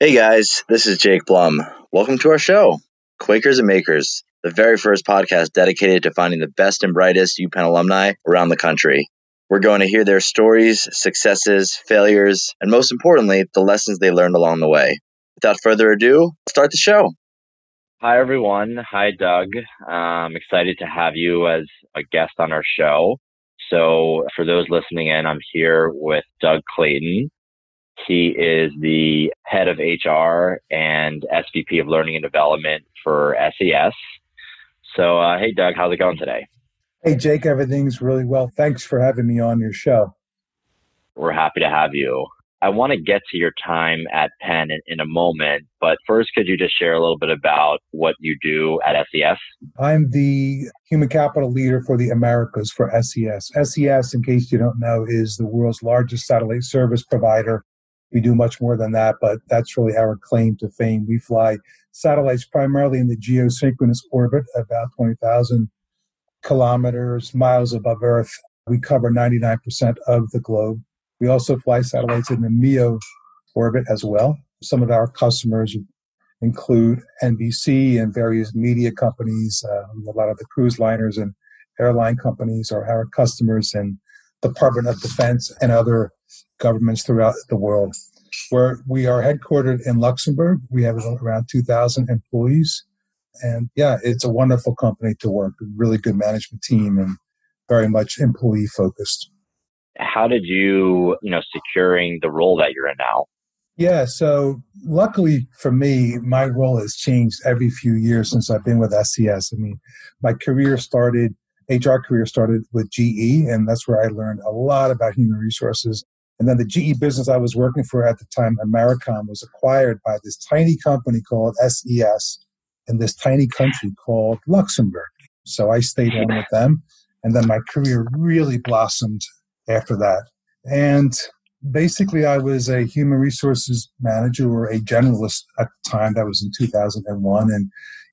Hey guys, this is Jake Blum. Welcome to our show, Quakers and Makers, the very first podcast dedicated to finding the best and brightest UPenn alumni around the country. We're going to hear their stories, successes, failures, and most importantly, the lessons they learned along the way. Without further ado, start the show. Hi, everyone. Hi, Doug. I'm excited to have you as a guest on our show. So, for those listening in, I'm here with Doug Clayton. He is the head of HR and SVP of Learning and Development for SES. So, uh, hey, Doug, how's it going today? Hey, Jake, everything's really well. Thanks for having me on your show. We're happy to have you. I want to get to your time at Penn in, in, a moment, but first, could you just share a little bit about what you do at SES? I'm the human capital leader for the Americas for SES. SES, in case you don't know, is the world's largest satellite service provider we do much more than that, but that's really our claim to fame. We fly satellites primarily in the geosynchronous orbit, about 20,000 kilometers, miles above Earth. We cover 99% of the globe. We also fly satellites in the MEO orbit as well. Some of our customers include NBC and various media companies. Um, a lot of the cruise liners and airline companies are our customers, and Department of Defense and other governments throughout the world. Where we are headquartered in Luxembourg, we have around 2,000 employees, and yeah, it's a wonderful company to work. Really good management team and very much employee focused. How did you, you know, securing the role that you're in now? Yeah, so luckily for me, my role has changed every few years since I've been with SES. I mean, my career started, HR career started with GE, and that's where I learned a lot about human resources and then the GE business I was working for at the time, Americom, was acquired by this tiny company called SES in this tiny country called Luxembourg. So I stayed on with them. And then my career really blossomed after that. And basically, I was a human resources manager or a generalist at the time. That was in 2001. And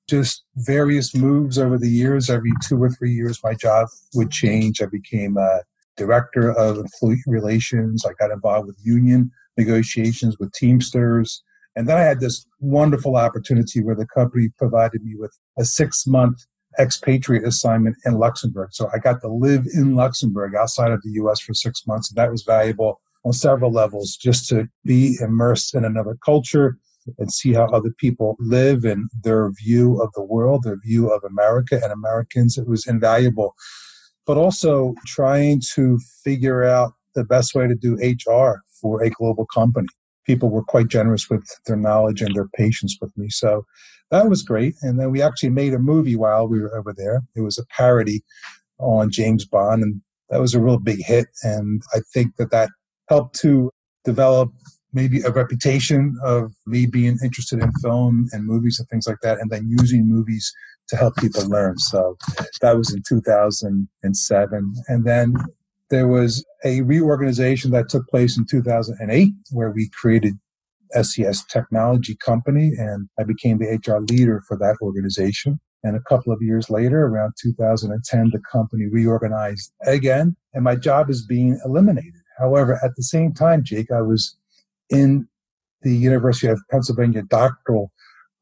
just various moves over the years. Every two or three years, my job would change. I became a director of employee relations. I got involved with union negotiations with Teamsters. And then I had this wonderful opportunity where the company provided me with a six month expatriate assignment in Luxembourg. So I got to live in Luxembourg outside of the US for six months. And that was valuable on several levels just to be immersed in another culture and see how other people live and their view of the world, their view of America and Americans. It was invaluable but also trying to figure out the best way to do HR for a global company. People were quite generous with their knowledge and their patience with me. So that was great. And then we actually made a movie while we were over there. It was a parody on James Bond, and that was a real big hit. And I think that that helped to develop maybe a reputation of me being interested in film and movies and things like that, and then using movies to help people learn. So that was in 2007. And then there was a reorganization that took place in 2008 where we created SES Technology Company, and I became the HR leader for that organization. And a couple of years later, around 2010, the company reorganized again, and my job is being eliminated. However, at the same time, Jake, I was in the University of Pennsylvania doctoral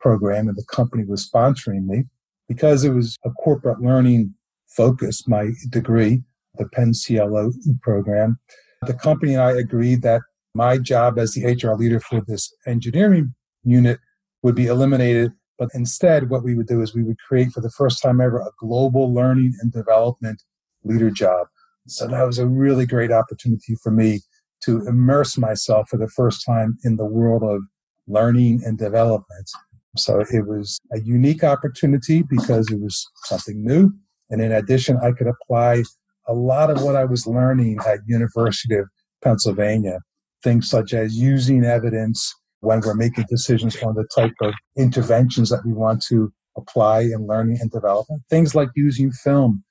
program, and the company was sponsoring me because it was a corporate learning focus, my degree, the Penn CLO program. The company and I agreed that my job as the HR leader for this engineering unit would be eliminated. But instead, what we would do is we would create for the first time ever a global learning and development leader job. So that was a really great opportunity for me to immerse myself for the first time in the world of learning and development. So it was a unique opportunity because it was something new. And in addition, I could apply a lot of what I was learning at University of Pennsylvania, things such as using evidence when we're making decisions on the type of interventions that we want to apply in learning and development, things like using film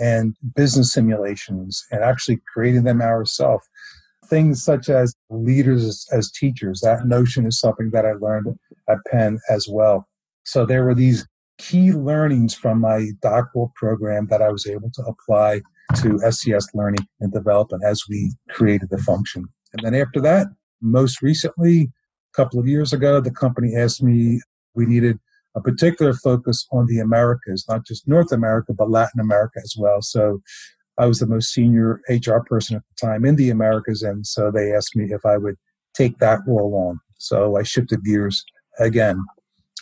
and business simulations and actually creating them ourselves things such as leaders as, teachers. That notion is something that I learned at Penn as well. So there were these key learnings from my doctoral program that I was able to apply to SES learning and development as we created the function. And then after that, most recently, A couple of years ago, the company asked me we needed a particular focus on the Americas, not just North America, but Latin America as well. So I was the most senior HR person at the time in the Americas. And so they asked me if I would take that role on. So I shifted gears again.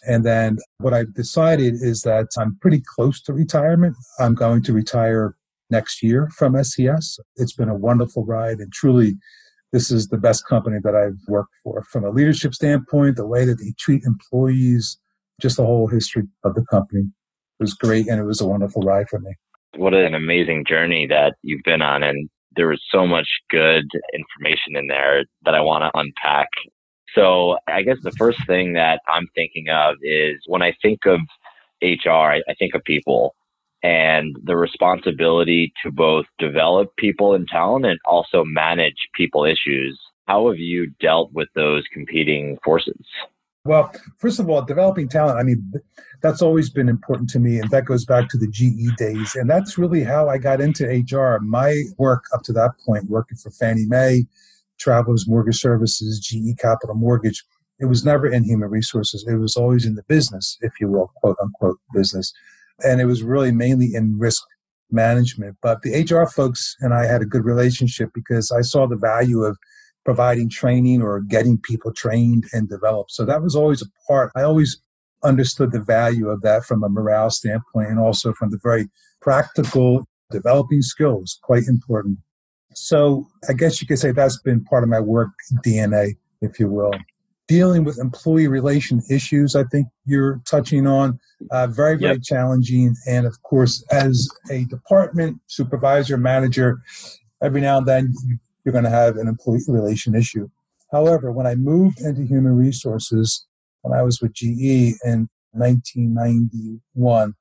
And then what I've decided is that I'm pretty close to retirement. I'm going to retire next year from SES. It's been a wonderful ride and truly this is the best company that I've worked for from a leadership standpoint, the way that they treat employees, just the whole history of the company was great and it was a wonderful ride for me. What an amazing journey that you've been on. And there was so much good information in there that I want to unpack. So I guess the first thing that I'm thinking of is when I think of HR, I, I think of people and the responsibility to both develop people and talent and also manage people issues. How have you dealt with those competing forces? Well, first of all, developing talent, I mean, that's always been important to me. And that goes back to the GE days. And that's really how I got into HR. My work up to that point, working for Fannie Mae, Travelers Mortgage Services, GE Capital Mortgage, it was never in human resources. It was always in the business, if you will, quote unquote, business. And it was really mainly in risk management. But the HR folks and I had a good relationship because I saw the value of providing training or getting people trained and developed. So that was always a part. I always understood the value of that from a morale standpoint and also from the very practical developing skills, quite important. So I guess you could say that's been part of my work DNA, if you will. Dealing with employee relation issues, I think you're touching on, uh, very, very yep. challenging. And of course, as a department supervisor, manager, every now and then you're going to have an employee relation issue. However, when I moved into human resources, when I was with GE in 1991,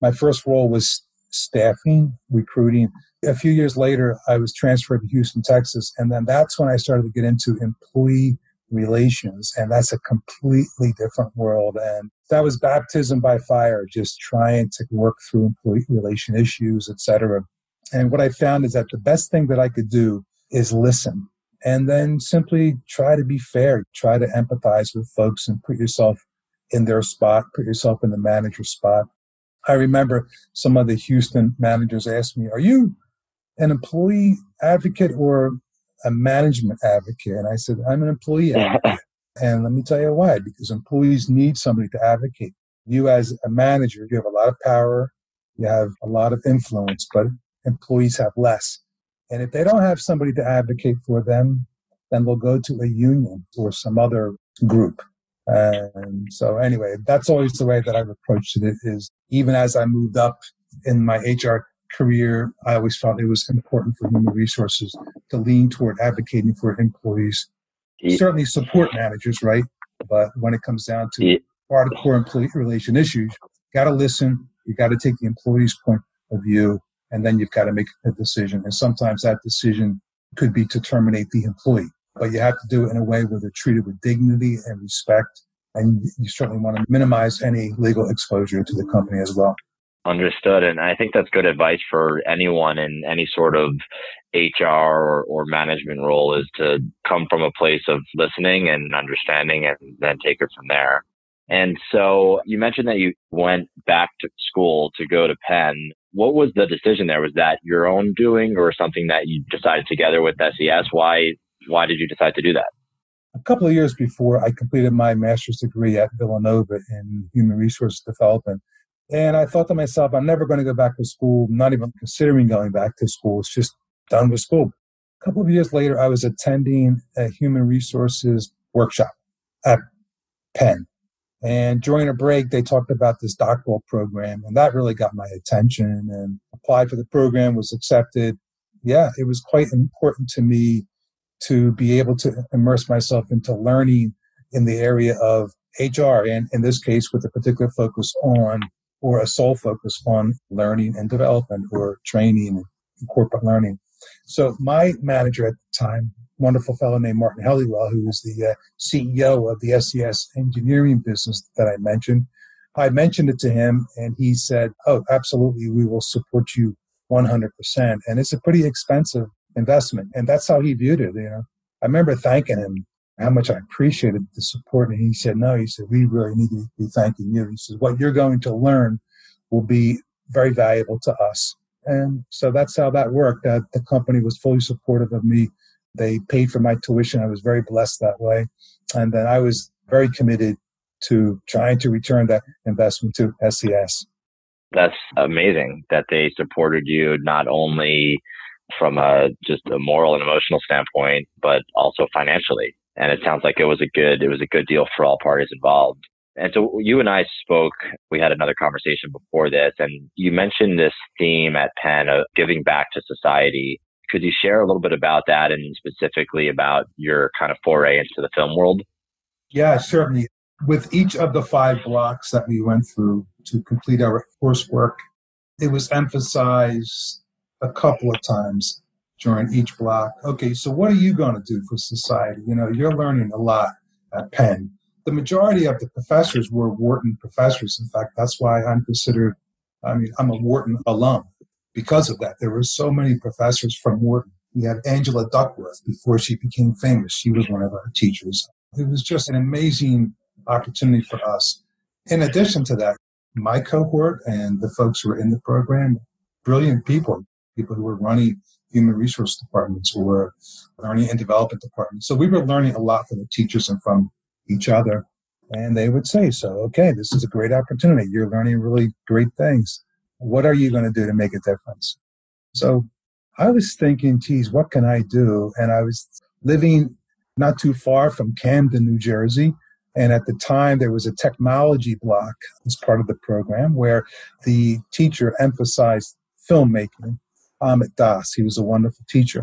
my first role was staffing, recruiting. A few years later, I was transferred to Houston, Texas. And then that's when I started to get into employee relations. And that's a completely different world. And that was baptism by fire, just trying to work through employee relation issues, etc. And what I found is that the best thing that I could do is listen and then simply try to be fair, try to empathize with folks and put yourself in their spot, put yourself in the manager's spot. I remember some of the Houston managers asked me, Are you an employee advocate or a management advocate? And I said, I'm an employee advocate. and let me tell you why because employees need somebody to advocate. You, as a manager, you have a lot of power, you have a lot of influence, but employees have less. And if they don't have somebody to advocate for them, then they'll go to a union or some other group. And so anyway, that's always the way that I've approached it is even as I moved up in my HR career, I always felt it was important for human resources to lean toward advocating for employees. Yeah. Certainly support managers, right? But when it comes down to yeah. hardcore employee relation issues, you got to listen. You got to take the employee's point of view and then you've got to make a decision. And sometimes that decision could be to terminate the employee, but you have to do it in a way where they're treated with dignity and respect. And you certainly want to minimize any legal exposure to the company as well. Understood. And I think that's good advice for anyone in any sort of HR or, or, management role is to come from a place of listening and understanding and then take it from there. And so you mentioned that you went back to school to go to Penn. What was the decision there? Was that your own doing or something that you decided together with SES? Why why did you decide to do that? A couple of years before I completed my master's degree at Villanova in human resource development. And I thought to myself, I'm never going to go back to school, I'm not even considering going back to school. It's just done with school. A couple of years later, I was attending a human resources workshop at Penn. And during a break, they talked about this doctoral program, and that really got my attention. And applied for the program, was accepted. Yeah, it was quite important to me to be able to immerse myself into learning in the area of HR, and in this case, with a particular focus on or a sole focus on learning and development or training and corporate learning. So my manager at the time wonderful fellow named Martin Halliwell, who was the uh, CEO of the SES engineering business that I mentioned. I mentioned it to him, and he said, "Oh, absolutely, we will support you 100%." And it's a pretty expensive investment, and that's how he viewed it. You know, I remember thanking him how much I appreciated the support. And he said, no, he said, we really need to be thanking you. He says, what you're going to learn will be very valuable to us. And so that's how that worked. Uh, the company was fully supportive of me. They paid for my tuition. I was very blessed that way. And then I was very committed to trying to return that investment to SES. That's amazing that they supported you not only from a just a moral and emotional standpoint, but also financially. And it sounds like it was a good it was a good deal for all parties involved. And so you and I spoke, we had another conversation before this, and you mentioned this theme at Penn of giving back to society. Could you share a little bit about that and specifically about your kind of foray into the film world? Yeah, certainly. With each of the five blocks that we went through to complete our coursework, it was emphasized a couple of times during each block. Okay, so what are you going to do for society? You know, you're learning a lot at Penn the majority of the professors were Wharton professors. In fact, that's why I'm considered, I mean, I'm a Wharton alum because of that. There were so many professors from Wharton. We had Angela Duckworth before she became famous. She was one of our teachers. It was just an amazing opportunity for us. In addition to that, my cohort and the folks who were in the program, brilliant people, people who were running human resource departments or learning and development departments. So we were learning a lot from the teachers and from each other. And they would say, so, okay, this is a great opportunity. You're learning really great things. What are you going to do to make a difference? So I was thinking, geez, what can I do? And I was living not too far from Camden, New Jersey. And at the time, there was a technology block as part of the program where the teacher emphasized filmmaking. Amit Das, he was a wonderful teacher,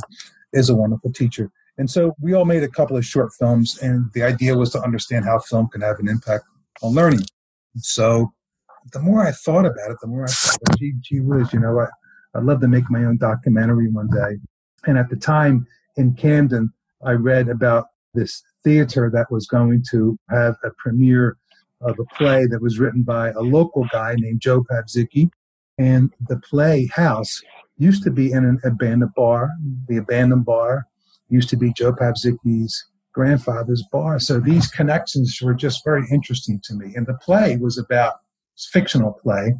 is a wonderful teacher. And so we all made a couple of short films, and the idea was to understand how film can have an impact on learning. So the more I thought about it, the more I thought, oh, gee, gee whiz, you know, I, I'd love to make my own documentary one day. And at the time in Camden, I read about this theater that was going to have a premiere of a play that was written by a local guy named Joe Pavzicki. And the play house used to be in an abandoned bar, the abandoned bar used to be Joe Pavzicki's grandfather's bar. So these connections were just very interesting to me. And the play was about fictional play,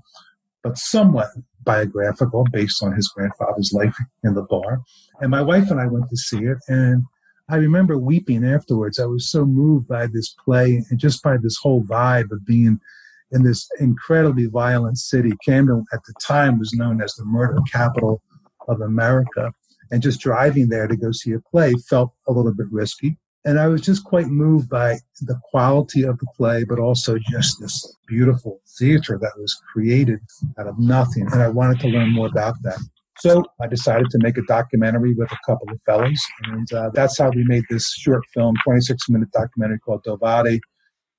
but somewhat biographical based on his grandfather's life in the bar. And my wife and I went to see it and I remember weeping afterwards. I was so moved by this play and just by this whole vibe of being in this incredibly violent city. Camden at the time was known as the murder capital of America and just driving there to go see a play felt a little bit risky. And I was just quite moved by the quality of the play, but also just this beautiful theater that was created out of nothing. And I wanted to learn more about that. So I decided to make a documentary with a couple of fellows. And uh, that's how we made this short film, 26 minute documentary called Dovere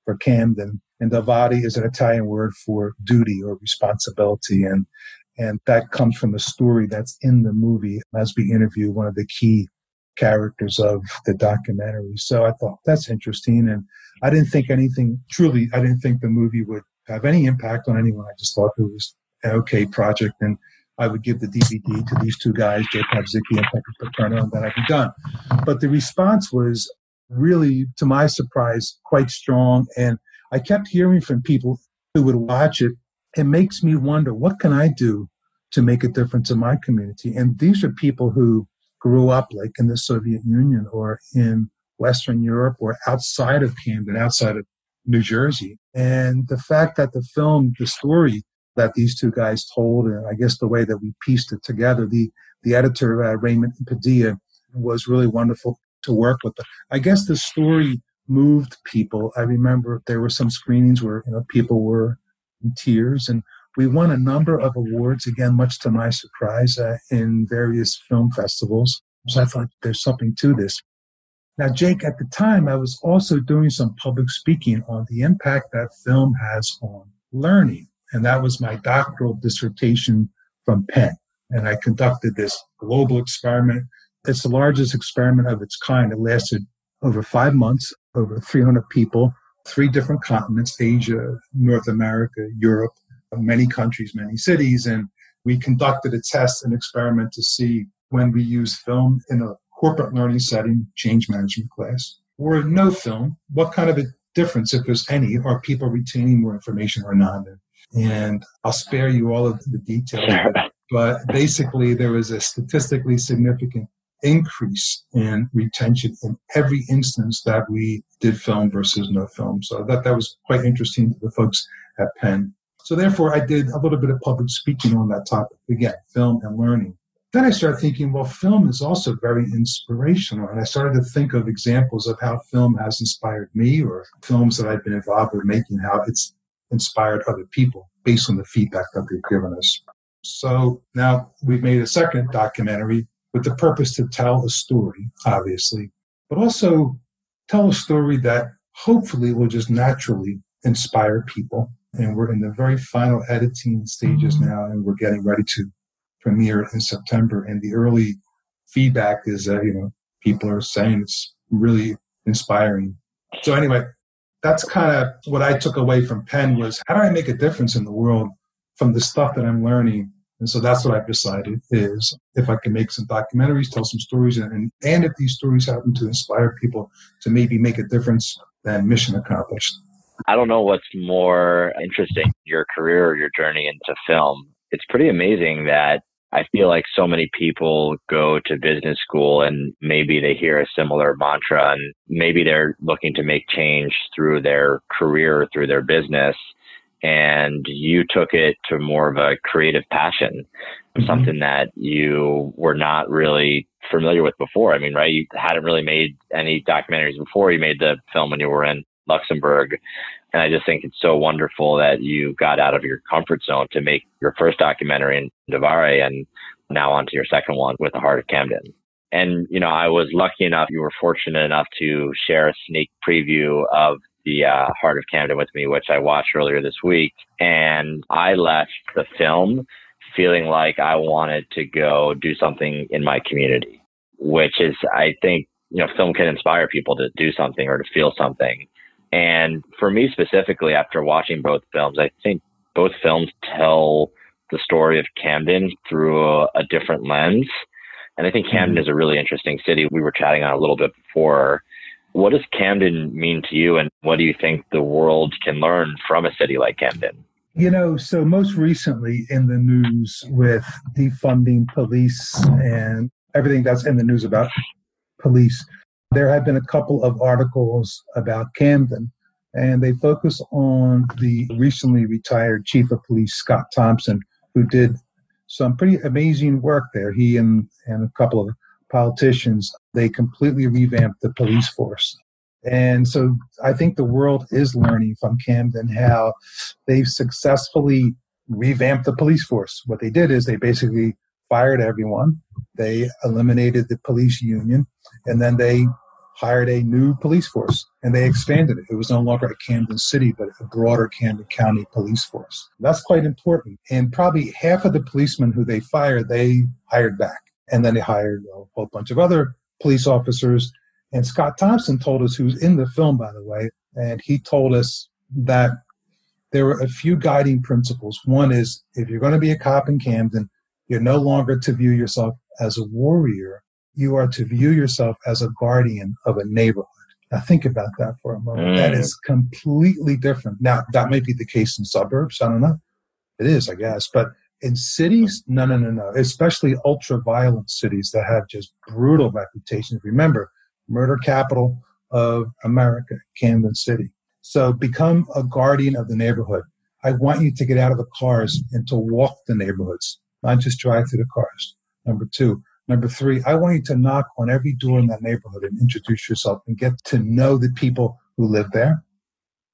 for Camden. And Dovere is an Italian word for duty or responsibility. And and that comes from the story that's in the movie as we interview one of the key characters of the documentary. So I thought that's interesting. And I didn't think anything, truly, I didn't think the movie would have any impact on anyone. I just thought it was an okay project. And I would give the DVD to these two guys, Joe Pavzicki and Pepe Paterno, and then I'd be done. But the response was really, to my surprise, quite strong. And I kept hearing from people who would watch it it makes me wonder what can I do to make a difference in my community? And these are people who grew up like in the Soviet Union or in Western Europe or outside of Camden, outside of New Jersey. And the fact that the film, the story that these two guys told, and I guess the way that we pieced it together, the, the editor, uh, Raymond Padilla, was really wonderful to work with. I guess the story moved people. I remember there were some screenings where you know people were in tears. And we won a number of awards, again, much to my surprise, uh, in various film festivals. So I thought there's something to this. Now, Jake, at the time, I was also doing some public speaking on the impact that film has on learning. And that was my doctoral dissertation from Penn. And I conducted this global experiment. It's the largest experiment of its kind. It lasted over five months, over 300 people three different continents Asia, North America, Europe, many countries, many cities. And we conducted a test and experiment to see when we use film in a corporate learning setting, change management class, or no film, what kind of a difference, if there's any, are people retaining more information or not? And I'll spare you all of the details, but basically, there was a statistically significant increase in retention in every instance that we did film versus no film. So that that was quite interesting to the folks at Penn. So therefore, I did a little bit of public speaking on that topic again, film and learning. Then I started thinking, well, film is also very inspirational. And I started to think of examples of how film has inspired me or films that I've been involved with making, how it's inspired other people based on the feedback that they've given us. So now we've made a second documentary with the purpose to tell a story, obviously, but also tell a story that hopefully will just naturally inspire people. And we're in the very final editing stages mm-hmm. now, and we're getting ready to premiere in September. And the early feedback is that, you know, people are saying it's really inspiring. So anyway, that's kind of what I took away from Penn was how do I make a difference in the world from the stuff that I'm learning and so that's what I've decided is if I can make some documentaries, tell some stories, and, and if these stories happen to inspire people to maybe make a difference, then mission accomplished. I don't know what's more interesting, your career or your journey into film. It's pretty amazing that I feel like so many people go to business school and maybe they hear a similar mantra and maybe they're looking to make change through their career, through their business and you took it to more of a creative passion, mm-hmm. something that you were not really familiar with before. I mean, right? You hadn't really made any documentaries before. You made the film when you were in Luxembourg. And I just think it's so wonderful that you got out of your comfort zone to make your first documentary in Dovere and now onto your second one with the Heart of Camden. And, you know, I was lucky enough, you were fortunate enough to share a sneak preview of the uh, Heart of Camden with me, which I watched earlier this week. And I left the film feeling like I wanted to go do something in my community, which is, I think, you know, film can inspire people to do something or to feel something. And for me specifically, after watching both films, I think both films tell the story of Camden through a, a different lens. And I think Camden mm-hmm. is a really interesting city. We were chatting on a little bit before. What does Camden mean to you, and what do you think the world can learn from a city like Camden? You know, so most recently in the news with defunding police and everything that's in the news about police, there have been a couple of articles about Camden, and they focus on the recently retired chief of police, Scott Thompson, who did some pretty amazing work there. He and, and a couple of politicians, they completely revamped the police force. And so I think the world is learning from Camden how they've successfully revamped the police force. What they did is they basically fired everyone, they eliminated the police union, and then they hired a new police force and they expanded it. It was no longer a Camden City, but a broader Camden County police force. That's quite important. And probably half of the policemen who they fired, they hired back. And then they hired a whole bunch of other police officers. And Scott Thompson told us, who's in the film, by the way, and he told us that there were a few guiding principles. One is if you're going to be a cop in Camden, you're no longer to view yourself as a warrior. You are to view yourself as a guardian of a neighborhood. Now think about that for a moment. Mm. That is completely different. Now that might be the case in suburbs. I don't know. It is, I guess. But in cities, no, no, no, no. Especially ultra violent cities that have just brutal reputations. Remember, murder capital of America, Camden City. So become a guardian of the neighborhood. I want you to get out of the cars and to walk the neighborhoods, not just drive through the cars. Number two. Number three, I want you to knock on every door in that neighborhood and introduce yourself and get to know the people who live there.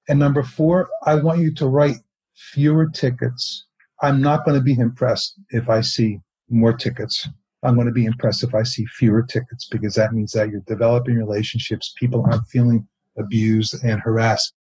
And number four, I want you to write fewer tickets I'm not going to be impressed if I see more tickets. I'm going to be impressed if I see fewer tickets because that means that you're developing relationships. People aren't feeling abused and harassed.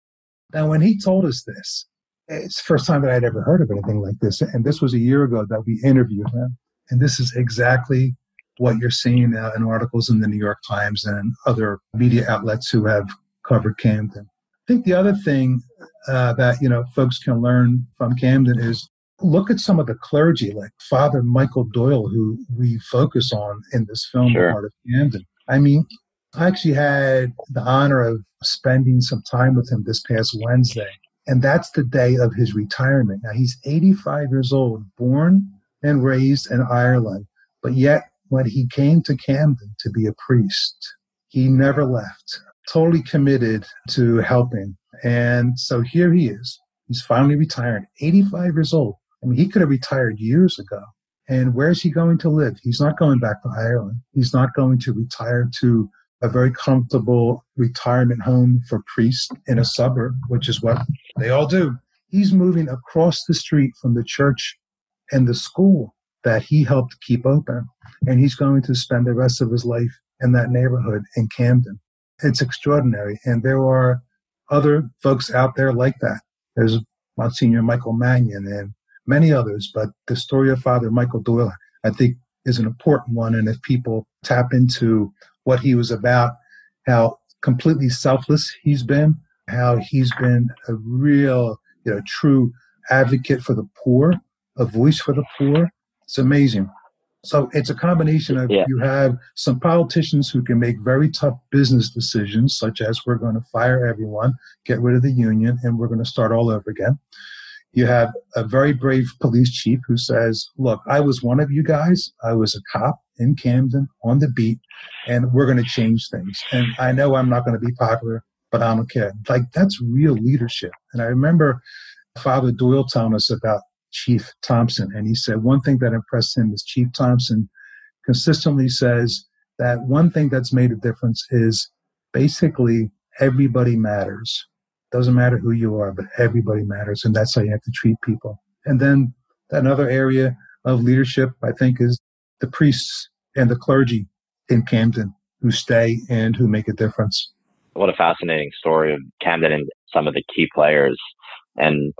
Now, when he told us this, it's the first time that I'd ever heard of anything like this. And this was a year ago that we interviewed him. And this is exactly what you're seeing now in articles in the New York Times and other media outlets who have covered Camden. I think the other thing uh, that you know folks can learn from Camden is look at some of the clergy, like Father Michael Doyle, who we focus on in this film, sure. Heart of Camden. I mean, I actually had the honor of spending some time with him this past Wednesday. And that's the day of his retirement. Now, he's 85 years old, born and raised in Ireland. But yet, when he came to Camden to be a priest, he never left, totally committed to helping. And so here he is. He's finally retired, 85 years old. I mean, he could have retired years ago. And where's he going to live? He's not going back to Ireland. He's not going to retire to a very comfortable retirement home for priests in a suburb, which is what they all do. He's moving across the street from the church and the school that he helped keep open. And he's going to spend the rest of his life in that neighborhood in Camden. It's extraordinary. And there are other folks out there like that. There's Monsignor Michael Mannion and many others, but the story of Father Michael Doyle, I think, is an important one. And if people tap into what he was about, how completely selfless he's been, how he's been a real, you know, true advocate for the poor, a voice for the poor. It's amazing. So it's a combination of yeah. you have some politicians who can make very tough business decisions, such as we're going to fire everyone, get rid of the union, and we're going to start all over again. You have a very brave police chief who says, Look, I was one of you guys. I was a cop in Camden on the beat, and we're going to change things. And I know I'm not going to be popular, but I don't care. Like, that's real leadership. And I remember Father Doyle telling us about Chief Thompson, and he said one thing that impressed him is Chief Thompson consistently says that one thing that's made a difference is basically everybody matters. Doesn't matter who you are, but everybody matters. And that's how you have to treat people. And then another area of leadership, I think, is the priests and the clergy in Camden who stay and who make a difference. What a fascinating story of Camden and some of the key players. And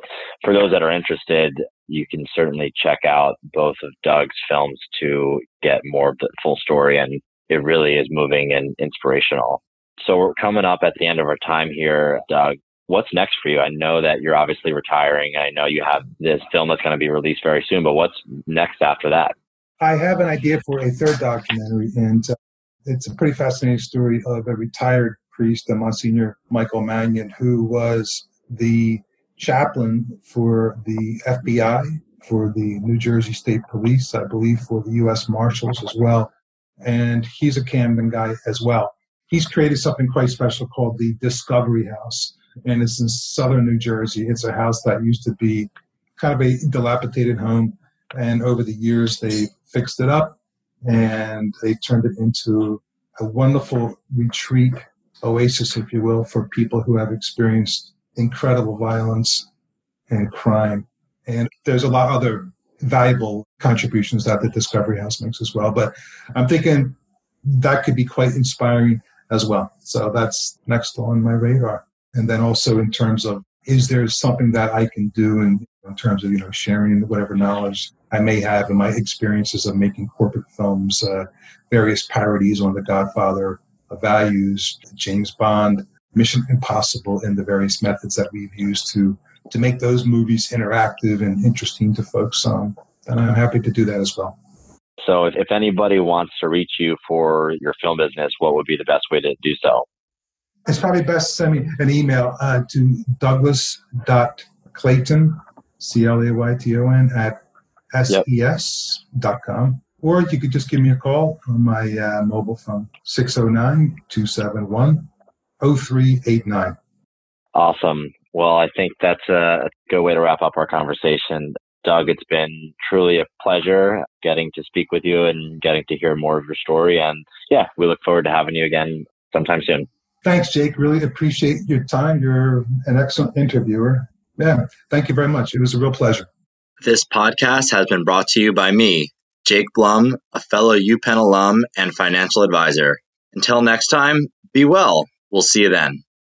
for those that are interested, you can certainly check out both of Doug's films to get more of the full story. And it really is moving and inspirational. So we're coming up at the end of our time here, Doug what's next for you? I know that you're obviously retiring. I know you have this film that's going to be released very soon, but what's next after that? I have an idea for a third documentary, and uh, it's a pretty fascinating story of a retired priest, Monsignor Michael Mannion, who was the chaplain for the FBI, for the New Jersey State Police, I believe for the U.S. Marshals as well. And he's a Camden guy as well. He's created something quite special called the Discovery House and it's in southern New Jersey. It's a house that used to be kind of a dilapidated home, and over the years they fixed it up and they turned it into a wonderful retreat oasis, if you will, for people who have experienced incredible violence and crime. And there's a lot of other valuable contributions that the Discovery House makes as well. But I'm thinking that could be quite inspiring as well. So that's next on my radar. And then also in terms of, is there something that I can do in, in terms of, you know, sharing whatever knowledge I may have in my experiences of making corporate films, uh, various parodies on The Godfather, uh, Values, James Bond, Mission Impossible, and the various methods that we've used to to make those movies interactive and interesting to folks. Um, and I'm happy to do that as well. So, if, if anybody wants to reach you for your film business, what would be the best way to do so? it's probably best to send me an email uh, to douglas.clayton, C L A Y T O N, at ses.com. Or you could just give me a call on my uh, mobile phone, 609 271 0389. Awesome. Well, I think that's a good way to wrap up our conversation. Doug, it's been truly a pleasure getting to speak with you and getting to hear more of your story. And yeah, we look forward to having you again sometime soon. Thanks, Jake. Really appreciate your time. You're an excellent interviewer. Yeah, thank you very much. It was a real pleasure. This podcast has been brought to you by me, Jake Blum, a fellow UPenn alum and financial advisor. Until next time, be well. We'll see you then.